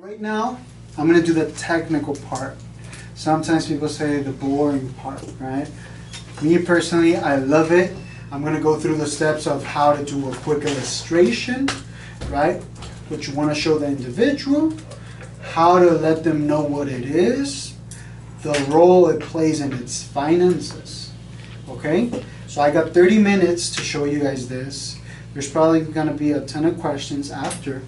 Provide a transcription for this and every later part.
right now, I'm gonna do the technical part. Sometimes people say the boring part, right? Me personally, I love it. I'm gonna go through the steps of how to do a quick illustration, right? What you wanna show the individual, how to let them know what it is, the role it plays in its finances, okay? So I got 30 minutes to show you guys this. There's probably gonna be a ton of questions after,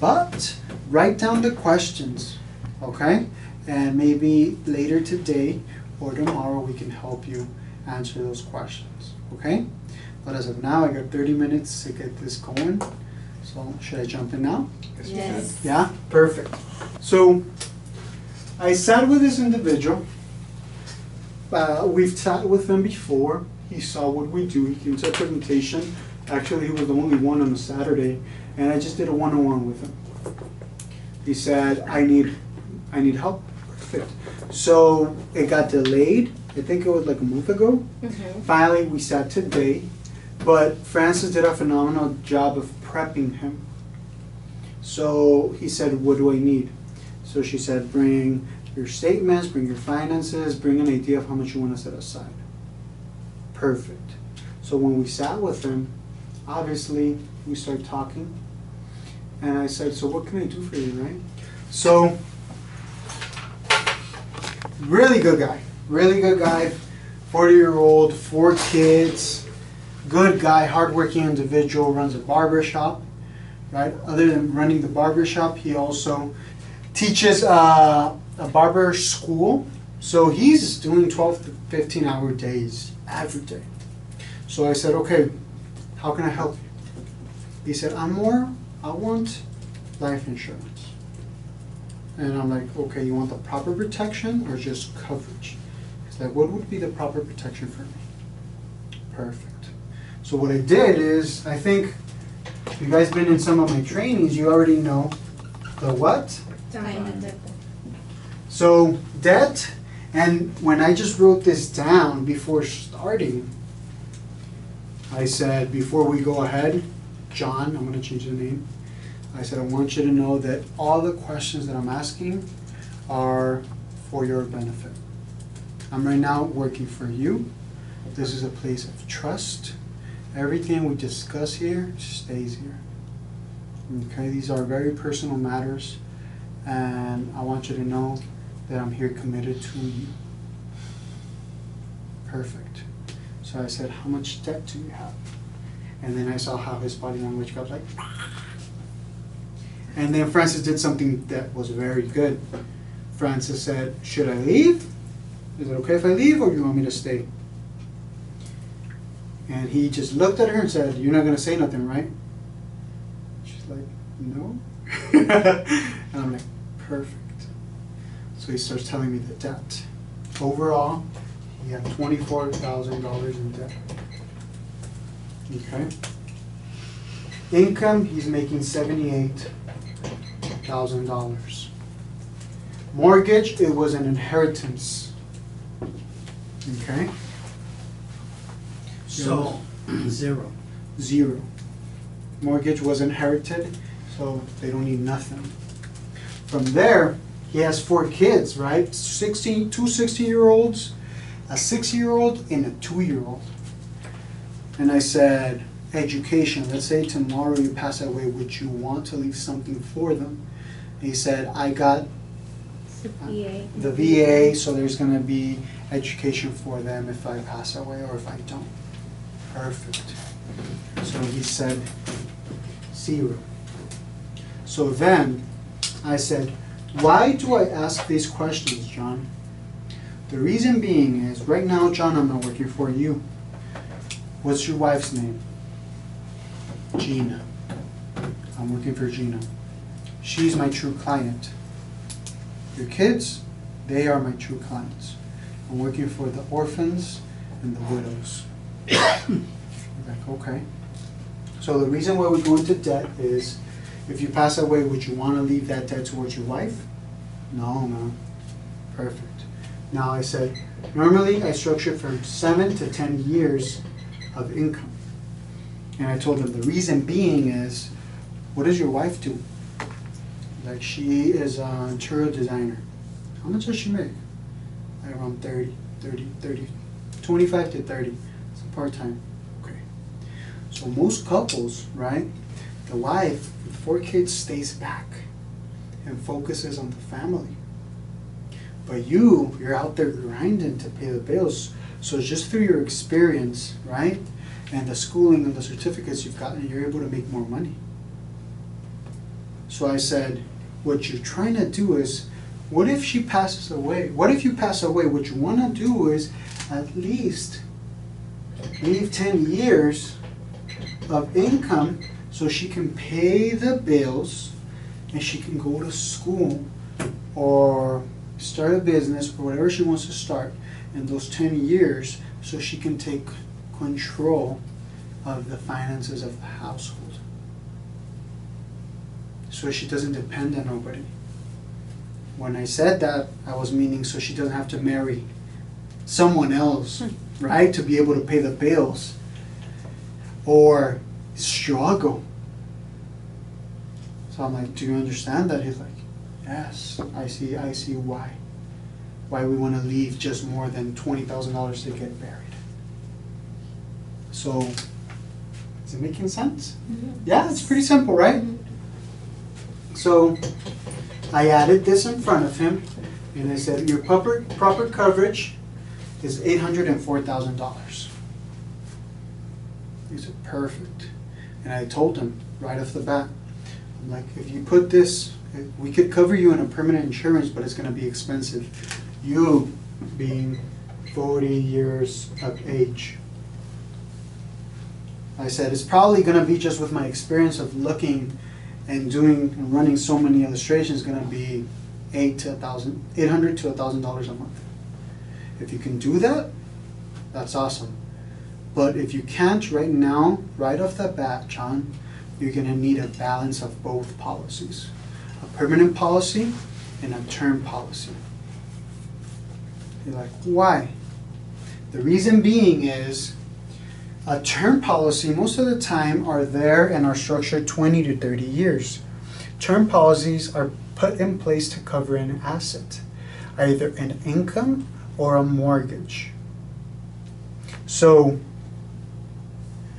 but write down the questions, okay? And maybe later today or tomorrow we can help you answer those questions, okay? But as of now, I got 30 minutes to get this going. So should I jump in now? Yes. Yeah, perfect. So I sat with this individual. Uh, we've sat with him before. He saw what we do. He came to a presentation. Actually, he was the only one on a Saturday, and I just did a one-on-one with him. He said, "I need, I need help." Perfect. So it got delayed. I think it was like a month ago. Mhm. Finally, we sat today, but Francis did a phenomenal job of prepping him. So he said, What do I need? So she said, Bring your statements, bring your finances, bring an idea of how much you want to set aside. Perfect. So when we sat with him, obviously we started talking. And I said, So what can I do for you, right? So, really good guy. Really good guy. 40 year old, four kids, good guy, hardworking individual, runs a barber shop, right? Other than running the barber shop, he also teaches uh, a barber school. So he's doing 12 to 15 hour days every day. So I said, okay, how can I help you? He said, I'm more, I want life insurance. And I'm like, okay, you want the proper protection or just coverage? He's like, what would be the proper protection for me? Perfect. So what I did is, I think if you guys been in some of my trainings, you already know the what? Diamond. Um, so debt, and when I just wrote this down before starting, I said, before we go ahead, John, I'm gonna change the name. I said, I want you to know that all the questions that I'm asking are for your benefit. I'm right now working for you. This is a place of trust. Everything we discuss here stays here. Okay, these are very personal matters, and I want you to know that I'm here committed to you. Perfect. So I said, How much debt do you have? And then I saw how his body language got like. And then Francis did something that was very good. Francis said, Should I leave? Is it okay if I leave, or do you want me to stay? And he just looked at her and said, You're not going to say nothing, right? She's like, No. and I'm like, Perfect. So he starts telling me the debt. Overall, he had $24,000 in debt. Okay. Income, he's making $78,000. Mortgage, it was an inheritance. Okay. So, zero. Zero. Mortgage was inherited, so they don't need nothing. From there, he has four kids, right? 16, two 16 year olds, a six year old, and a two year old. And I said, education, let's say tomorrow you pass away, would you want to leave something for them? And he said, I got VA. the VA, so there's gonna be education for them if I pass away or if I don't. Perfect. So he said zero. So then I said, why do I ask these questions, John? The reason being is right now, John, I'm not working for you. What's your wife's name? Gina. I'm working for Gina. She's my true client. Your kids, they are my true clients. I'm working for the orphans and the widows. like, okay. So the reason why we go into debt is if you pass away, would you want to leave that debt towards your wife? No, no. Perfect. Now I said, normally I structure from seven to ten years of income. And I told them the reason being is, what does your wife do? Like she is an interior designer. How much does she make? Like around 30, 30, 30, 25 to 30. It's a part time. Okay. So most couples, right? The wife with four kids stays back and focuses on the family. But you, you're out there grinding to pay the bills. So just through your experience, right? And the schooling and the certificates you've gotten, you're able to make more money. So I said, what you're trying to do is, what if she passes away? What if you pass away? What you want to do is at least leave 10 years of income so she can pay the bills and she can go to school or start a business or whatever she wants to start in those 10 years so she can take control of the finances of the household so she doesn't depend on nobody. When I said that, I was meaning so she doesn't have to marry someone else, hmm. right, to be able to pay the bills or struggle. So I'm like, do you understand that? He's like, yes, I see, I see why. Why we want to leave just more than twenty thousand dollars to get buried. So, is it making sense? Mm-hmm. Yeah, it's pretty simple, right? Mm-hmm. So I added this in front of him and I said, your proper, proper coverage is eight hundred and four thousand dollars. He said, perfect. And I told him right off the bat, I'm like, if you put this, we could cover you in a permanent insurance, but it's gonna be expensive. You being forty years of age. I said, it's probably gonna be just with my experience of looking and doing and running so many illustrations gonna be eight to a thousand, eight hundred to a thousand dollars a month. If you can do that, that's awesome. But if you can't right now, right off the bat, John, you're gonna need a balance of both policies. A permanent policy and a term policy. You're like, why? The reason being is a term policy, most of the time, are there and are structured 20 to 30 years. Term policies are put in place to cover an asset, either an income or a mortgage. So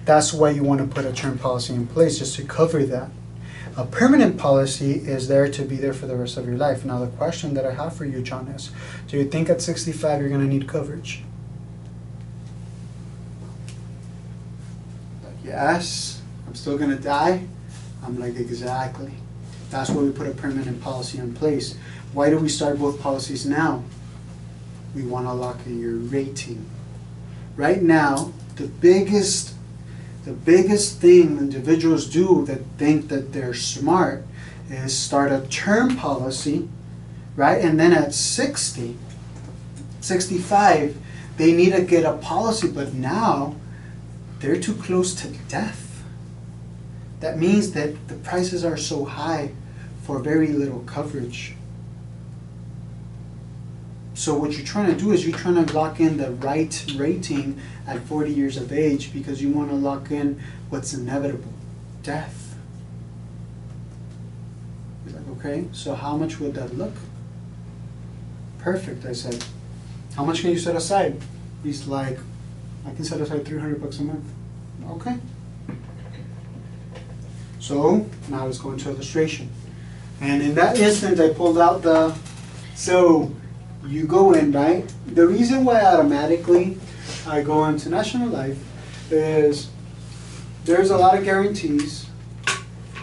that's why you want to put a term policy in place, just to cover that. A permanent policy is there to be there for the rest of your life. Now, the question that I have for you, John, is do you think at 65 you're going to need coverage? Yes, I'm still gonna die. I'm like, exactly. That's why we put a permanent policy in place. Why do we start both policies now? We wanna lock in your rating. Right now, the biggest, the biggest thing individuals do that think that they're smart is start a term policy, right? And then at 60, 65, they need to get a policy, but now they're too close to death. That means that the prices are so high for very little coverage. So what you're trying to do is you're trying to lock in the right rating at 40 years of age because you want to lock in what's inevitable, death. He's like, okay, so how much would that look? Perfect, I said. How much can you set aside? He's like, I can set aside 300 bucks a month. Okay. So now let's go into illustration. And in that instant, I pulled out the, so you go in, right? The reason why automatically I go into National Life is there's a lot of guarantees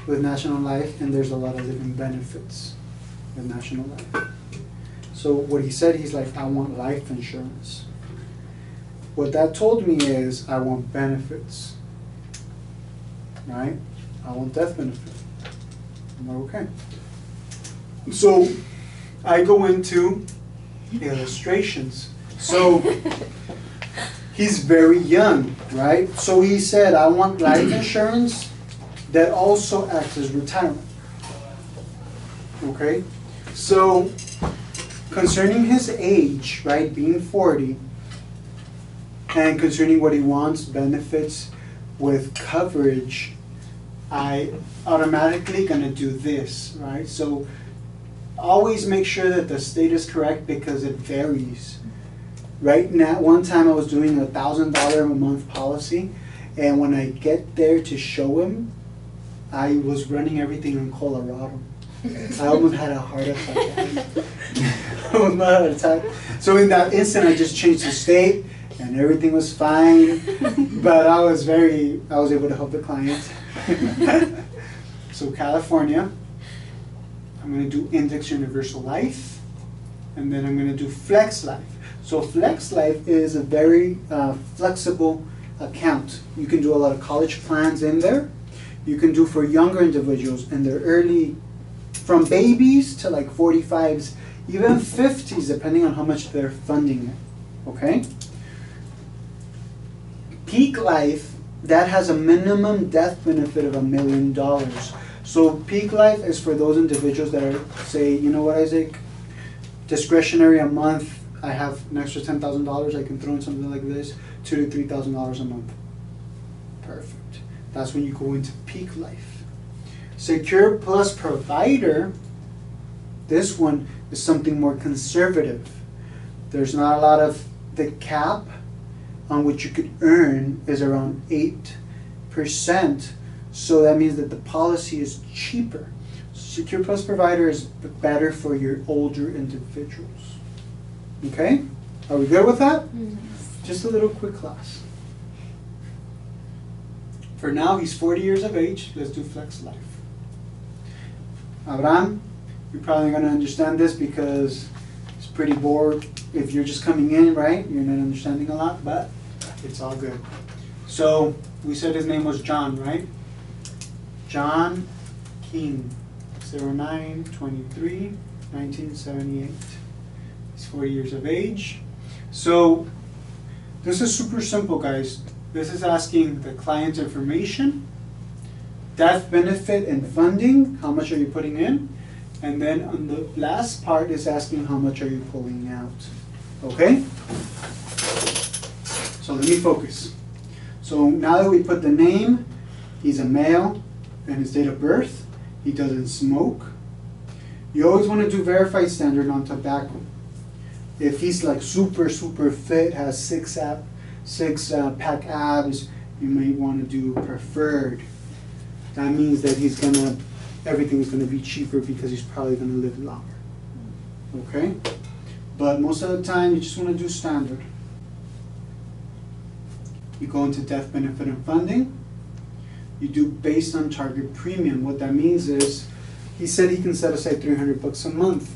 with National Life and there's a lot of living benefits with National Life. So what he said, he's like, I want life insurance. What that told me is I want benefits. Right? I want death benefit. I'm like, okay. So I go into illustrations. So he's very young, right? So he said, I want life insurance that also acts as retirement. Okay? So concerning his age, right, being 40, and concerning what he wants, benefits with coverage, I automatically gonna do this, right? So always make sure that the state is correct because it varies. Right now, one time I was doing a thousand dollar a month policy, and when I get there to show him, I was running everything in Colorado. I almost had a heart attack. I almost had a heart attack. So in that instant, I just changed the state, and everything was fine. But I was very, I was able to help the client. so California, I'm gonna do Index Universal Life, and then I'm gonna do Flex Life. So Flex Life is a very uh, flexible account. You can do a lot of college plans in there. You can do for younger individuals in their early, from babies to like 45s, even 50s, depending on how much they're funding it. Okay? Peak Life, that has a minimum death benefit of a million dollars. So Peak Life is for those individuals that are, say, you know what, Isaac? Discretionary a month, I have an extra ten thousand dollars, I can throw in something like this, two to three thousand dollars a month. Perfect. That's when you go into Peak Life. Secure Plus Provider, this one is something more conservative. There's not a lot of, the cap on which you could earn is around eight percent. So that means that the policy is cheaper. Secure Plus Provider is better for your older individuals. Okay? Are we good with that? Mm-hmm. Just a little quick class. For now, he's 40 years of age. Let's do Flex Life. Abraham, you're probably going to understand this because it's pretty bored. If you're just coming in, right, you're not understanding a lot, but it's all good. So, we said his name was John, right? John King, 09 23 1978. He's 40 years of age. So, this is super simple, guys. This is asking the client's information, death benefit and funding, how much are you putting in? And then on the last part is asking how much are you pulling out. Okay? So let me focus. So now that we put the name, he's a male, and his date of birth, he doesn't smoke. You always want to do verified standard on tobacco. If he's like super, super fit, has six ab, six uh, pack abs, you may want to do preferred. That means that he's gonna, everything's gonna be cheaper because he's probably gonna live longer. Okay? But most of the time, you just want to do standard. You go into death benefit and funding. You do based on target premium. What that means is, he said he can set aside 300 bucks a month.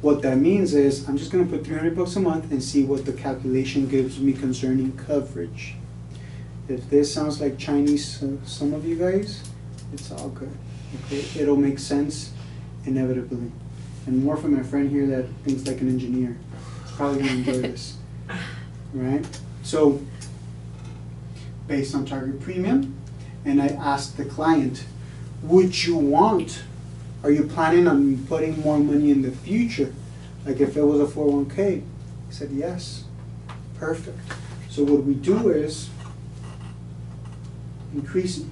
What that means is, I'm just going to put 300 bucks a month and see what the calculation gives me concerning coverage. If this sounds like Chinese to some of you guys, it's all good. Okay, it'll make sense inevitably. And more for my friend here that thinks like an engineer. He's probably gonna enjoy this. Right? So, based on target premium, and I asked the client, would you want, are you planning on putting more money in the future? Like if it was a 401k? He said, yes. Perfect. So what we do is increase it.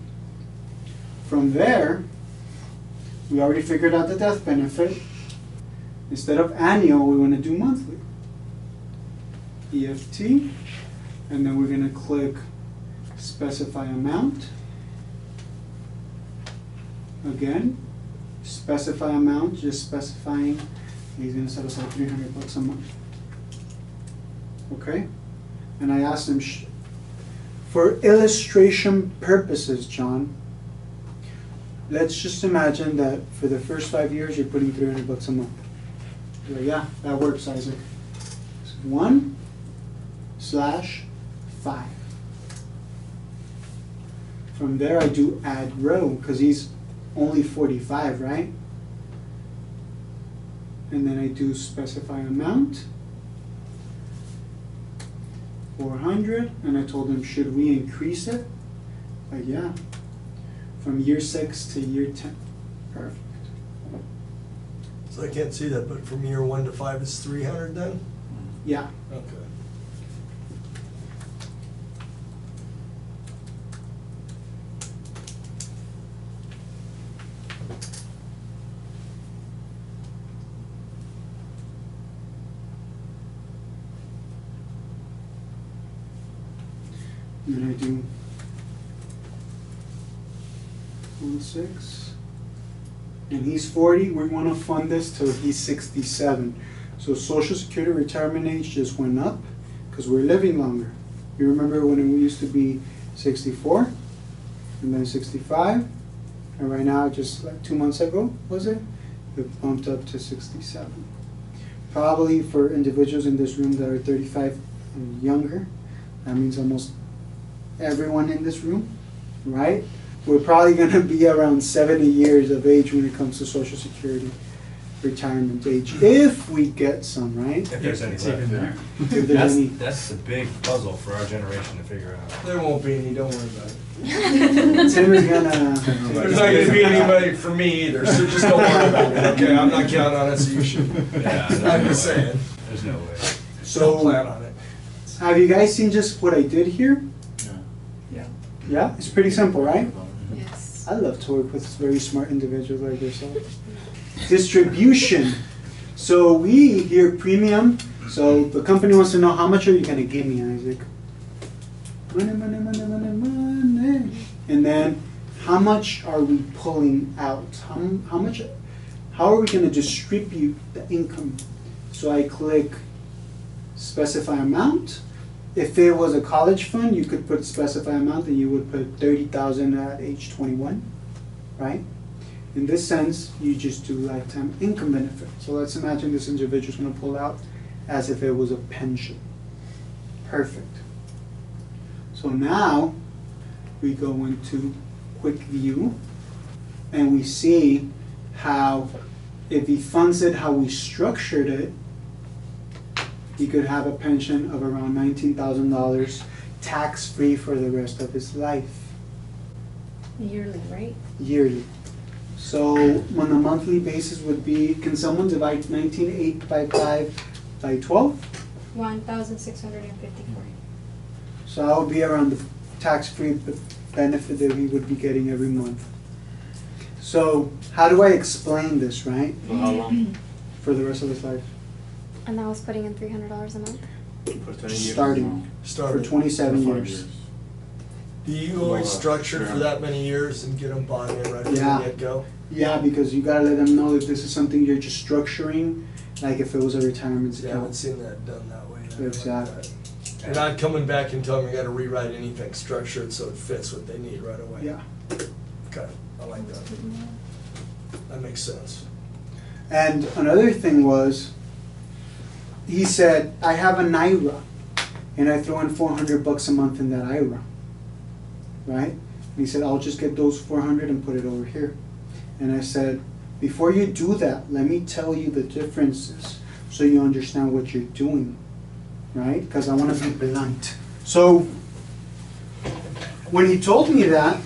From there, we already figured out the death benefit. Instead of annual, we want to do monthly. EFT, and then we're going to click specify amount. Again, specify amount, just specifying, he's gonna set aside three hundred bucks a month. Okay? And I asked him, for illustration purposes, John, let's just imagine that for the first five years, you're putting three hundred bucks a month. Like, yeah, that works, Isaac. One slash five. From there, I do add row, because he's only forty-five, right? And then I do specify amount. Four hundred, and I told them, should we increase it? Like, yeah, from year six to year ten, perfect. So I can't see that, but from year one to five is three hundred then? Yeah, Okay. And then I do one six. And he's forty, we wanna fund this till he's sixty-seven. So social security retirement age just went up, cause we're living longer. You remember when it used to be sixty-four, and then sixty-five, and right now, just like two months ago, was it? It bumped up to sixty-seven. Probably for individuals in this room that are thirty-five and younger, that means almost everyone in this room, right? We're probably gonna be around seventy years of age when it comes to social security retirement age, if we get some, right? If there's any It's even left. there. If there's That's, any. that's the big puzzle for our generation to figure out. There won't be any, don't worry about it. Tim is gonna. There's not gonna be anybody for me either, so just don't worry about it, okay? I'm not counting on it, so you should. Yeah, there's I'm no just way. saying, There's no way. don't So, plan on it. have you guys seen just what I did here? Yeah. Yeah, it's pretty simple, right? I love to work with very smart individuals like yourself. Distribution. So we hear premium. So the company wants to know how much are you gonna give me, Isaac? Money, money, money, money, money. And then how much are we pulling out? How, how much? How are we gonna distribute the income? So I click specify amount. If it was a college fund, you could put a specify amount and you would put thirty thousand at age twenty-one, right? In this sense, you just do lifetime income benefit. So let's imagine this individual is gonna pull out as if it was a pension. Perfect. So now, we go into quick view and we see how, if he funds it how we structured it, he could have a pension of around nineteen thousand dollars, tax-free for the rest of his life, Yearly, right? yearly. So on a monthly basis would be, can someone divide nineteen eight by five by twelve? One thousand six hundred and fifty-four. So that would be around the tax-free benefit that he would be getting every month. So how do I explain this, right, For how long? for the rest of his life? And that was putting in three hundred dollars a month? For ten years? Starting. For Started. twenty-seven For five years. Do you always structure for that many years and get them bought in right from Yeah. the get-go? Yeah, because you gotta let them know if this is something you're just structuring, like if it was a retirement I haven't account. seen that done that way. and I like Exactly. that. You're not coming back and telling them you gotta rewrite anything, structure it so it fits what they need right away. Yeah, Okay, I like that. That makes sense. and another thing was, he said, I have an IRA, and I throw in four hundred bucks a month in that IRA, right? And he said, I'll just get those four hundred and put it over here. And I said, before you do that, let me tell you the differences, so you understand what you're doing, right? Because I wanna be blunt. So, when he told me that,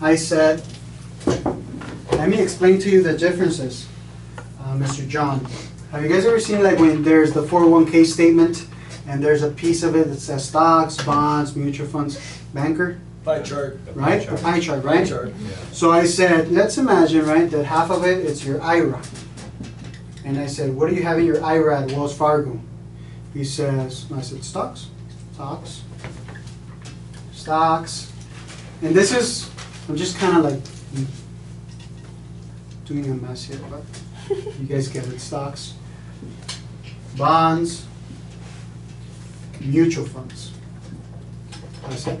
I said, let me explain to you the differences, uh, Mr. John. Have you guys ever seen like when there's the four oh one K statement and there's a piece of it that says stocks, bonds, mutual funds, banker, Pie chart. The pie right? The chart. pie chart, Pie right? chart. Yeah. So I said, let's imagine, right, that half of it is your IRA. And I said, what do you have in your IRA at Wells Fargo? He says, I said, stocks, stocks, stocks. And this is, I'm just kind of like hmm, doing a mess here, but you guys get it, stocks, bonds, mutual funds. That's it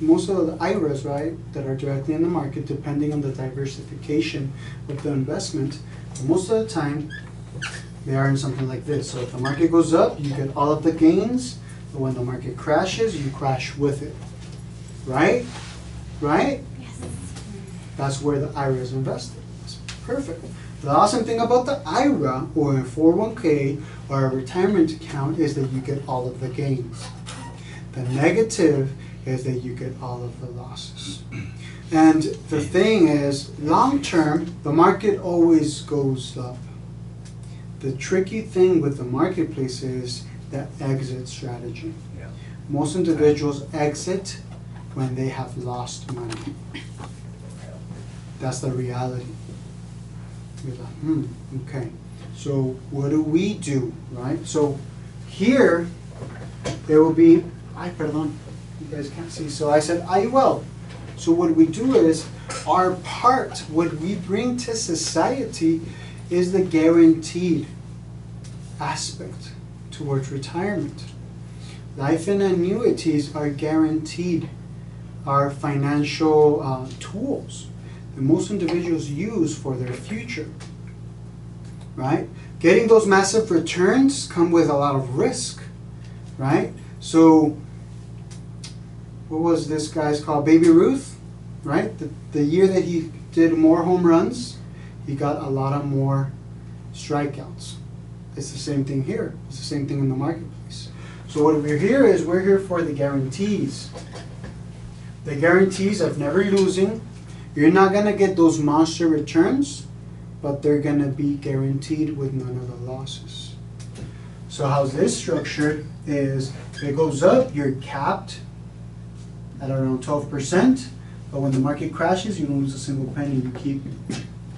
most of the IRAs, right, that are directly in the market, depending on the diversification of the investment, most of the time, they are in something like this. So if the market goes up, you get all of the gains, but when the market crashes, you crash with it. Right? Right? Yes. That's where the IRA is invested. That's perfect. The awesome thing about the IRA or a 401k or a retirement account is that you get all of the gains. The negative is that you get all of the losses. And the thing is, long term, the market always goes up. The tricky thing with the marketplace is the exit strategy. Yeah. Most individuals exit when they have lost money. That's the reality. You're like, hmm, okay. So what do we do, right? So here, there will be, ay, perdón, you guys can't see, so I said, I will. So what we do is, our part, what we bring to society is the guaranteed aspect towards retirement. Life and annuities are guaranteed, are financial uh, tools that most individuals use for their future. Right? Getting those massive returns come with a lot of risk. Right? So, what was this guy's called? Baby Ruth? Right? The, the year that he did more home runs, he got a lot of more strikeouts. It's the same thing here. It's the same thing in the marketplace. So what we're here is we're here for the guarantees. The guarantees of never losing. You're not gonna get those monster returns, but they're gonna be guaranteed with none of the losses. So how's this structured is if it goes up, you're capped at around twelve percent, but when the market crashes, you don't lose a single penny, you keep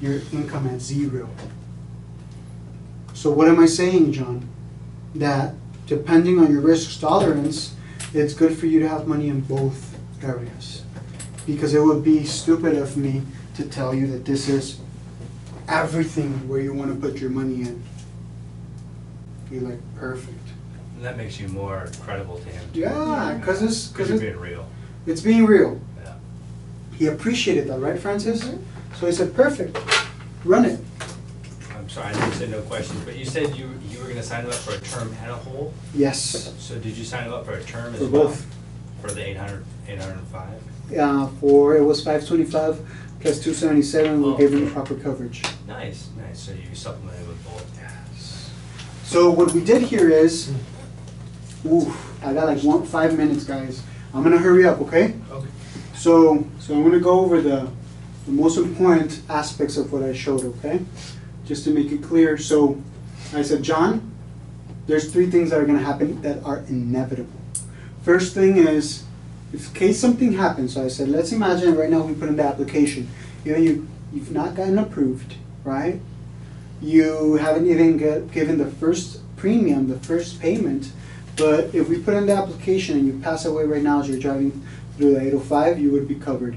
your income at zero. So what am I saying, John? That depending on your risk tolerance, it's good for you to have money in both areas. Because it would be stupid of me to tell you that this is everything where you want to put your money in. You're like, perfect. And that makes you more credible to him. too. Yeah, because it's, Because because you're being real. it's being real. Yeah. He appreciated that, right, Francis? So he said, perfect, run it. I'm sorry, I didn't say no questions, but you said you, you were gonna sign him up for a term and a whole? Yes, So did you sign him up for a term as for well? both. For the eight hundred, eight hundred and five? Uh, for, it was five twenty-five plus two seventy-seven, we Oh. gave him the proper coverage. Nice, nice, so you supplemented with both. Yes. So what we did here is, ooh, I got like one, five minutes, guys. I'm gonna hurry up, okay? Okay. So, so I'm gonna go over the, the most important aspects of what I showed, okay? Just to make it clear, so I said, John, there's three things that are gonna happen that are inevitable. First thing is, in case something happens, so I said, let's imagine right now we put in the application, you know, you, you've not gotten approved, right? You haven't even get, given the first premium, the first payment, but if we put in the application and you pass away right now as you're driving through the 805, you would be covered,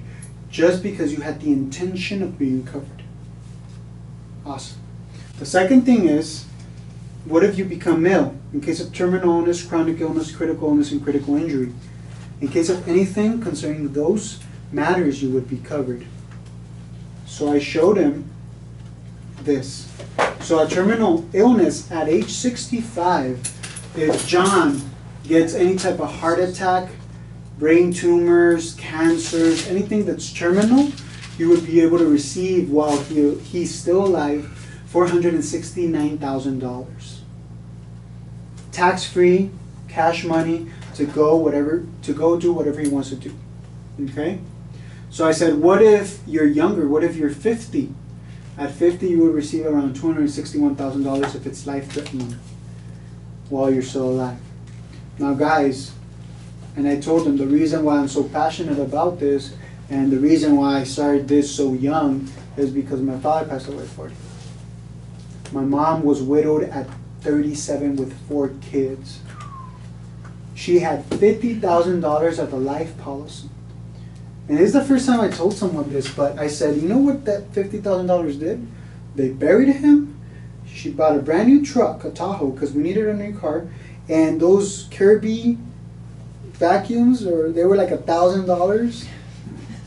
just because you had the intention of being covered. Awesome. The second thing is, what if you become ill? In case of terminal illness, chronic illness, critical illness, and critical injury. In case of anything concerning those matters, you would be covered. So I showed him this. So a terminal illness at age 65, if John gets any type of heart attack, brain tumors, cancers, anything that's terminal, you would be able to receive while he, he's still alive $469,000. Tax free, cash money to go whatever to go do whatever he wants to do. Okay? So I said, what if you're younger? What if you're 50? At 50, you would receive around $261,000 if it's life threatening while you're still alive. Now, guys, and I told them the reason why I'm so passionate about this and the reason why I started this so young is because my father passed away at 40. My mom was widowed at 37 with four kids. She had $50,000 of a life policy. And it's the first time I told someone this, but I said, you know what that $50,000 did? They buried him. She bought a brand new truck, a Tahoe, because we needed a new car. And those Kirby vacuums, or they were like a thousand dollars.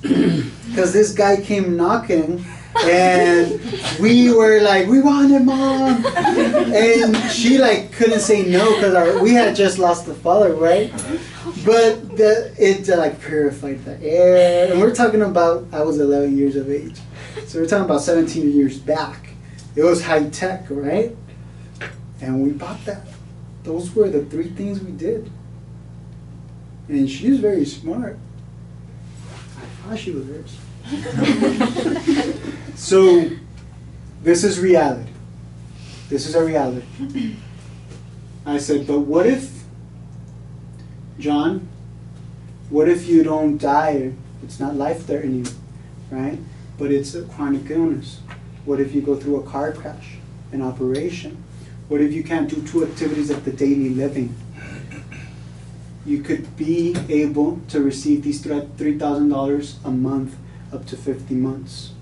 Because this guy came knocking, and we were like, "We want it, mom!" And she like couldn't say no because we had just lost the father, right? But the, it uh, like purified the air, and we're talking about I was 11 years of age, so we're talking about 17 years back. It was high tech, right? And we bought that. Those were the three things we did. And she's very smart. I thought she was smart. so, this is reality. This is a reality. I said, but what if, John, what if you don't die? It's not life there threatening, right? But it's a chronic illness. What if you go through a car crash, an operation? What if you can't do two activities of the daily living? you could be able to receive these three thousand dollars a month up to fifty months.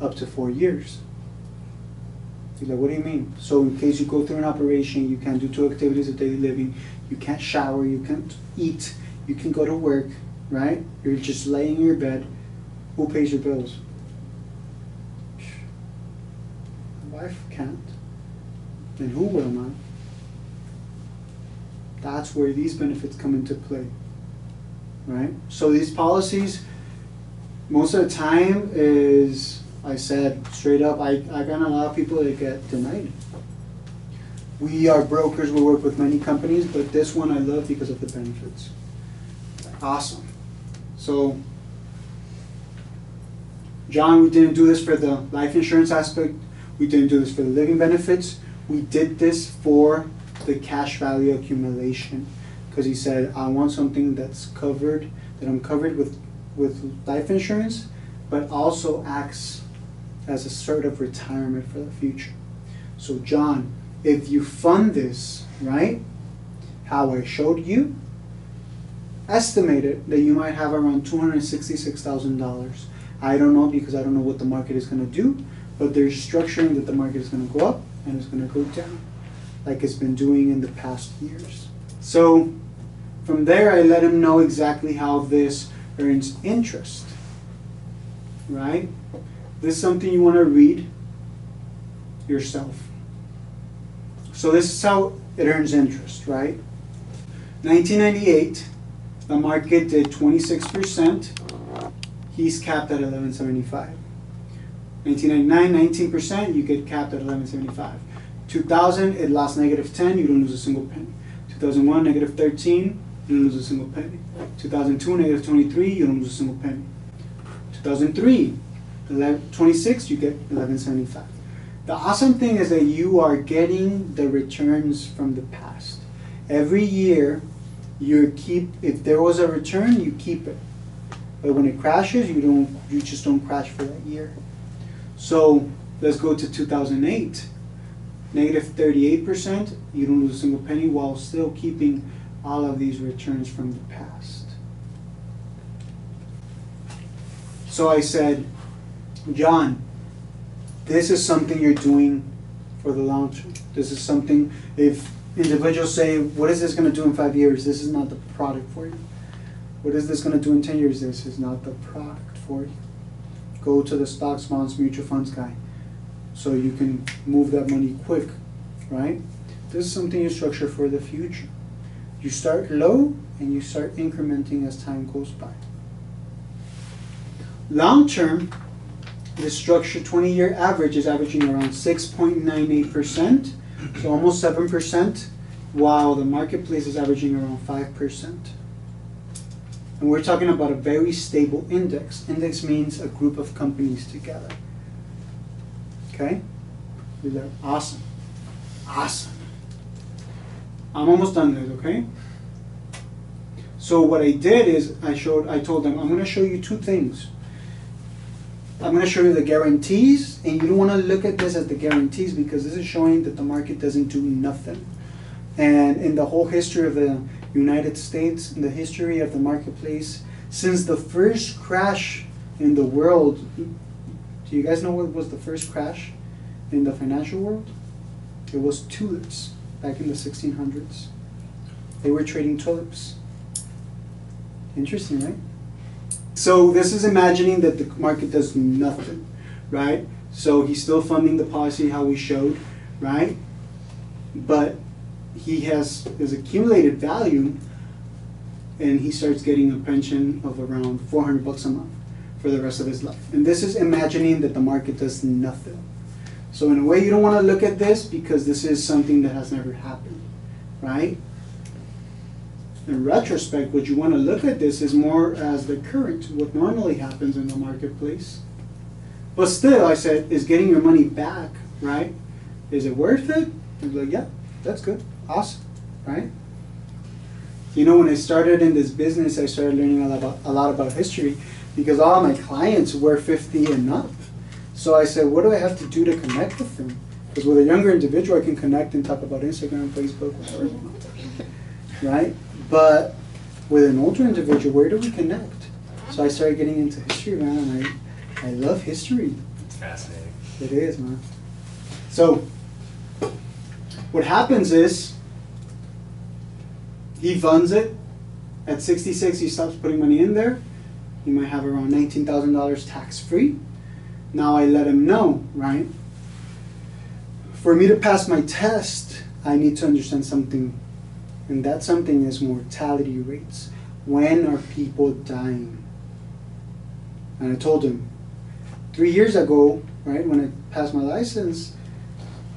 Up to four years. He's like, what do you mean? So in case you go through an operation, you can't do two activities of daily living, you can't shower, you can't eat, you can go to work, right? You're just laying in your bed. Who pays your bills? My wife can't. Then who will, man? That's where these benefits come into play. Right? So these policies, most of the time is, I said straight up, I, I got a lot of people that get denied. We are brokers, we work with many companies, but this one I love because of the benefits. Awesome. So, John, we didn't do this for the life insurance aspect, we didn't do this for the living benefits, we did this for the cash value accumulation. Because he said, I want something that's covered, that I'm covered with, with life insurance, but also acts as a sort of retirement for the future. So, John, if you fund this, right, how I showed you, estimated that you might have around two hundred sixty-six thousand dollars. I don't know because I don't know what the market is gonna do, but they're structuring that the market is gonna go up and it's gonna go down, like it's been doing in the past years. So from there, I let him know exactly how this earns interest, right? This is something you wanna read yourself. So this is how it earns interest, right? 1998, the market did 26%. He's capped at 1175. 1999, 19%, you get capped at 1175. 2000, it lost negative 10, you don't lose a single penny. 2001, negative 13, you don't lose a single penny. 2002, negative 23, you don't lose a single penny. 2003, 11, 26, you get 1175. The awesome thing is that you are getting the returns from the past. Every year, you keep if there was a return, you keep it. But when it crashes, you don't you just don't crash for that year. So let's go to 2008. Negative 38%, you don't lose a single penny while still keeping all of these returns from the past. So I said, John, this is something you're doing for the long term. This is something, if individuals say, what is this going to do in five years? This is not the product for you. What is this going to do in 10 years? This is not the product for you. Go to the stocks, bonds, mutual funds guy so you can move that money quick, right? This is something you structure for the future. You start low and you start incrementing as time goes by. Long term, the structure 20 year average is averaging around 6.98%, so almost 7%, while the marketplace is averaging around 5%. And we're talking about a very stable index. Index means a group of companies together. Okay? These are awesome. Awesome. I'm almost done this, okay? So what I did is I showed I told them I'm gonna show you two things. I'm going to show you the guarantees, and you don't want to look at this as the guarantees because this is showing that the market doesn't do nothing. And in the whole history of the United States, in the history of the marketplace, since the first crash in the world, do you guys know what was the first crash in the financial world? It was tulips back in the 1600s. They were trading tulips. Interesting, right? So this is imagining that the market does nothing, right? So he's still funding the policy how we showed, right? But he has his accumulated value and he starts getting a pension of around 400 bucks a month for the rest of his life. And this is imagining that the market does nothing. So in a way you don't want to look at this because this is something that has never happened, right? In retrospect, what you want to look at this is more as the current, what normally happens in the marketplace. But still, I said, is getting your money back, right? Is it worth it? I'm like, yeah, that's good, awesome, right? You know, when I started in this business, I started learning a lot about, a lot about history because all my clients were 50 and up. So I said, what do I have to do to connect with them? Because with a younger individual, I can connect and talk about Instagram, Facebook, whatever. right? But with an older individual, where do we connect? So I started getting into history, man, and I, I love history. It's fascinating. It is, man. So, what happens is, he funds it. At 66, he stops putting money in there. He might have around $19,000 tax free. Now I let him know, right? For me to pass my test, I need to understand something. And that something is mortality rates. When are people dying? And I told him, three years ago, right, when I passed my license,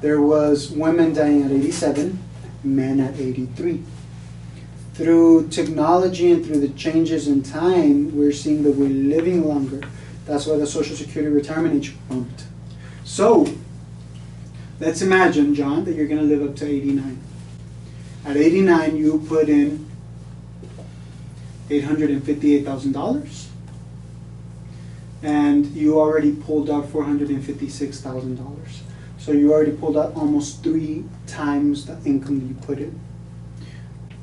there was women dying at 87, men at 83. Through technology and through the changes in time, we're seeing that we're living longer. That's why the Social Security retirement age bumped. So, let's imagine, John, that you're going to live up to 89. At 89, you put in $858,000 and you already pulled out four hundred and fifty-six thousand dollars. So you already pulled out almost three times the income that you put in.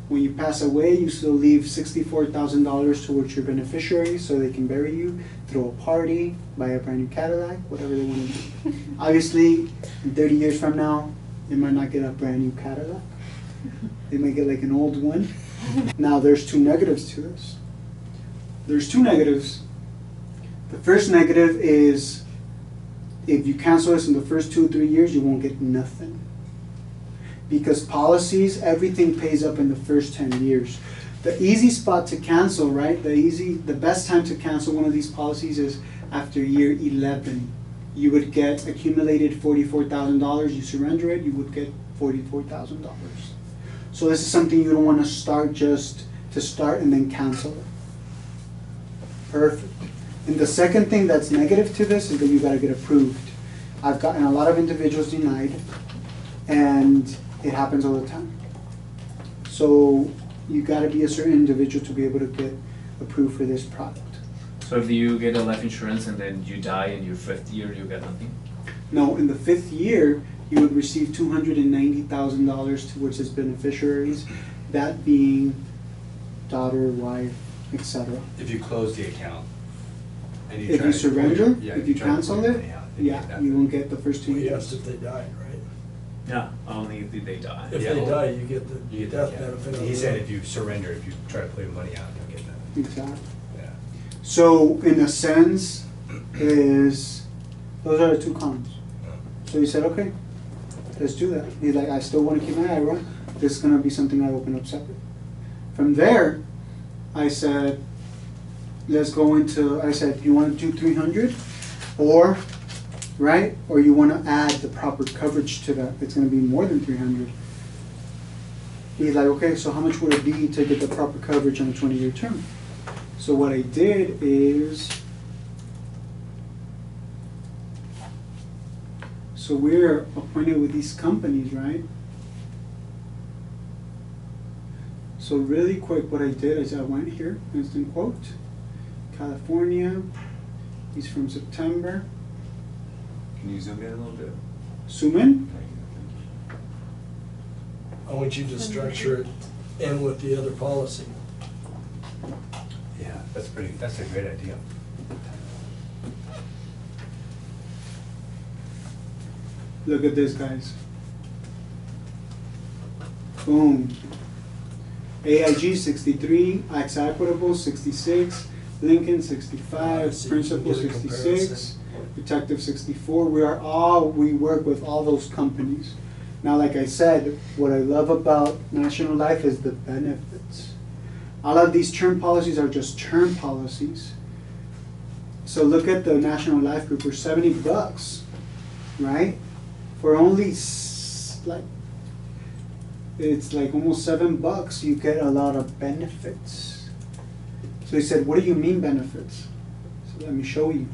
When you pass away, you still leave sixty-four thousand dollars towards your beneficiaries so they can bury you, throw a party, buy a brand new Cadillac, whatever they want to do. Obviously, in thirty years from now, they might not get a brand new Cadillac. They might get like an old one. Now, there's two negatives to this. There's two negatives. The first negative is if you cancel this in the first two, three years, you won't get nothing. Because policies, everything pays up in the first 10 years. The easy spot to cancel, right? The easy, the best time to cancel one of these policies is after year 11. You would get accumulated $44,000. You surrender it, you would get $44,000. So this is something you don't want to start just to start and then cancel it. Perfect. And the second thing that's negative to this is that you gotta get approved. I've gotten a lot of individuals denied, and it happens all the time. So you gotta be a certain individual to be able to get approved for this product. So if you get a life insurance and then you die in your fifth year, you get nothing? No, in the fifth year, you would receive two hundred and ninety thousand dollars towards his beneficiaries, that being daughter, wife, etc. If you close the account. and If try you to- surrender, yeah, if you try to cancel pull it, money out, then you yeah, you won't get the first two Well, years. yes, if they died, right? Yeah. Only if they die. If Yeah. they die, you get the You get death that, yeah. benefit. He said the- if you surrender, if you try to pull your money out, you'll get that, Exactly. yeah. So in a sense, is those are the two cons. So he said, okay, let's do that. He's like, I still want to keep my IRA. This is gonna be something I open up separate. From there, I said, let's go into. I said, you want to do three hundred, or right, or you want to add the proper coverage to that. It's gonna be more than three hundred. He's like, okay, so how much would it be to get the proper coverage on a twenty-year term? So what I did is, so we're appointed with these companies, right? So really quick, what I did is I went here, instant quote, California, he's from September, Can you zoom in a little bit? zoom in, I want you to structure it in with the other policy. Yeah, that's pretty, that's a great idea. Look at this, guys. Boom. AIG sixty-three, AXA Equitable sixty-six, Lincoln sixty-five, So Principal sixty-six, comparison. Protective sixty-four. We are all, we work with all those companies. Now, like I said, what I love about National Life is the benefits. All of these term policies are just term policies. So look at the National Life Group, we're seventy bucks, right? For only like, it's like almost seven bucks, you get a lot of benefits. So he said, what do you mean benefits? So let me show you.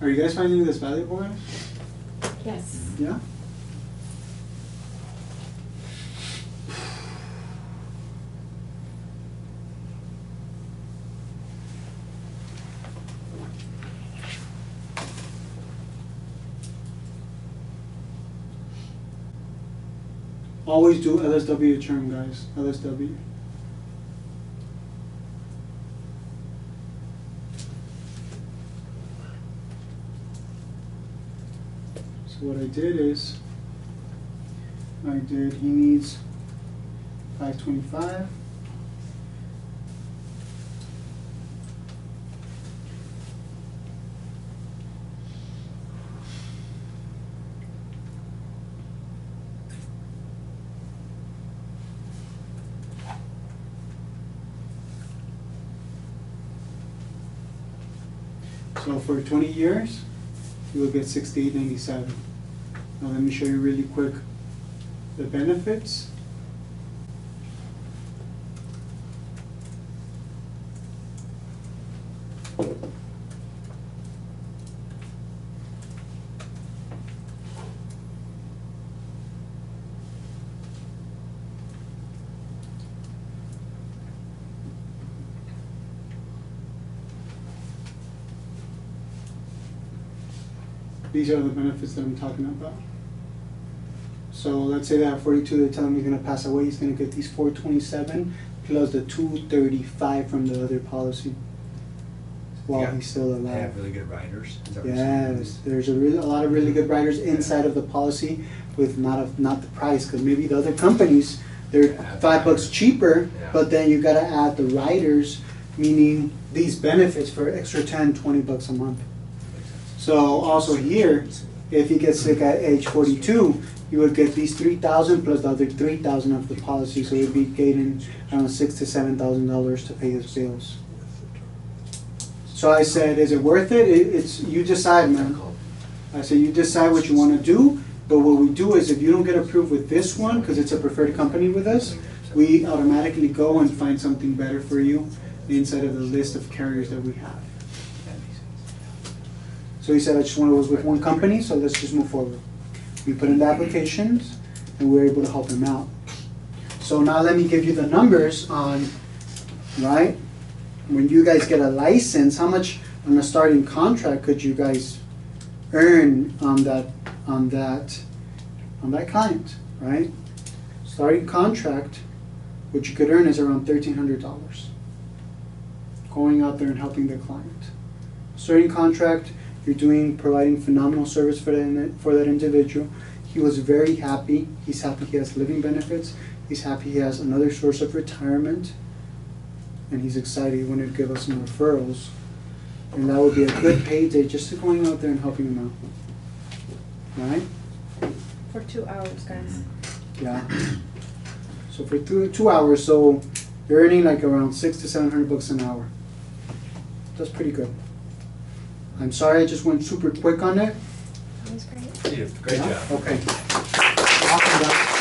Are you guys finding this valuable. Yes. Yeah? Always do LSW term, guys. LSW. So what I did is, I did, he needs 525. For twenty years, you will get sixty-eight ninety-seven. Now let me show you really quick the benefits. These are the benefits that I'm talking about. So let's say they have forty-two, they tell him he's gonna pass away, he's gonna get these four twenty-seven plus the two thirty-five from the other policy. While Yeah. he's still alive. They have really good riders. Is that what you're saying? Yes, there's a real, a lot of really good riders inside of the policy with not of, not the price, cause maybe the other companies, they're Yeah, five bucks cheaper, Yeah. but then you gotta add the riders, meaning these benefits for extra 10, 20 bucks a month. So also here, if he gets sick at age forty-two, you would get these three thousand plus the other three thousand of the policy, so you'd be getting around six to seven thousand dollars to pay his bills. So I said, is it worth it? It, it's, you decide, man. I said, you decide what you wanna do, but what we do is if you don't get approved with this one, cause it's a preferred company with us, we automatically go and find something better for you inside of the list of carriers that we have. So he said, I just want to work with one company, so let's just move forward. We put in the applications, and we were able to help him out. So now let me give you the numbers on, right? When you guys get a license, how much on a starting contract could you guys earn on that, on that, on that client, right? Starting contract, what you could earn is around thirteen hundred dollars. Going out there and helping the client starting contract, you're doing, providing phenomenal service for that, for that individual. He was very happy, he's happy he has living benefits, he's happy he has another source of retirement, and he's excited he wanted to give us some referrals. And that would be a good payday just to going out there and helping him out. Right? For two hours, guys. Yeah. So for two, two hours, so you're earning like around six to seven hundred bucks an hour. That's pretty good. I'm sorry I just went super quick on it. That was great. See you. Great Yeah? job. Okay. Awesome, guys.